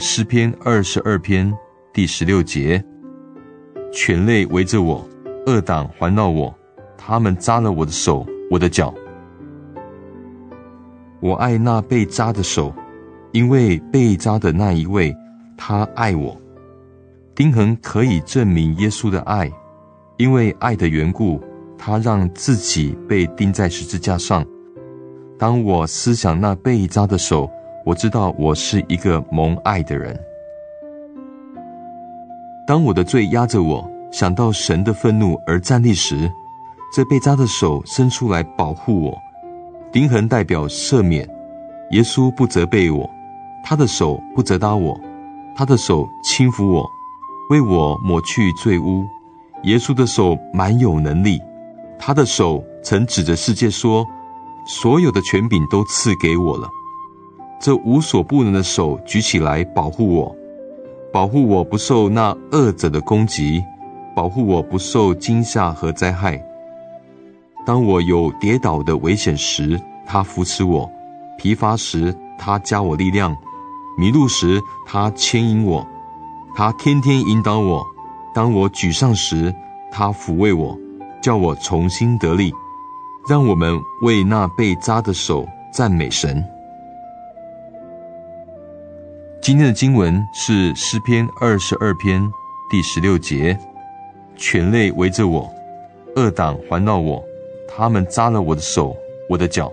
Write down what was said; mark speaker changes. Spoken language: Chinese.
Speaker 1: 诗篇二十二篇第十六节：犬类围着我，恶党环绕我，他们扎了我的手，我的脚。我爱那被扎的手，因为被扎的那一位，他爱我。丁恒可以证明耶稣的爱，因为爱的缘故，他让自己被钉在十字架上。当我思想那被扎的手，我知道我是一个蒙爱的人。当我的罪压着我，想到神的愤怒而站立时，这被扎的手伸出来保护我。钉痕代表赦免，耶稣不责备我，他的手不责打我，他的手轻抚我，为我抹去罪污。耶稣的手满有能力，他的手曾指着世界说：“所有的权柄都赐给我了。”这无所不能的手举起来保护我，保护我不受那恶者的攻击，保护我不受惊吓和灾害。当我有跌倒的危险时，他扶持我；疲乏时，他加我力量；迷路时，他牵引我；他天天引导我。当我沮丧时，他抚慰我，叫我重新得力。让我们为那被扎的手赞美神。今天的经文是诗篇二十二篇第十六节：犬类围着我，恶党环绕我，他们扎了我的手，我的脚。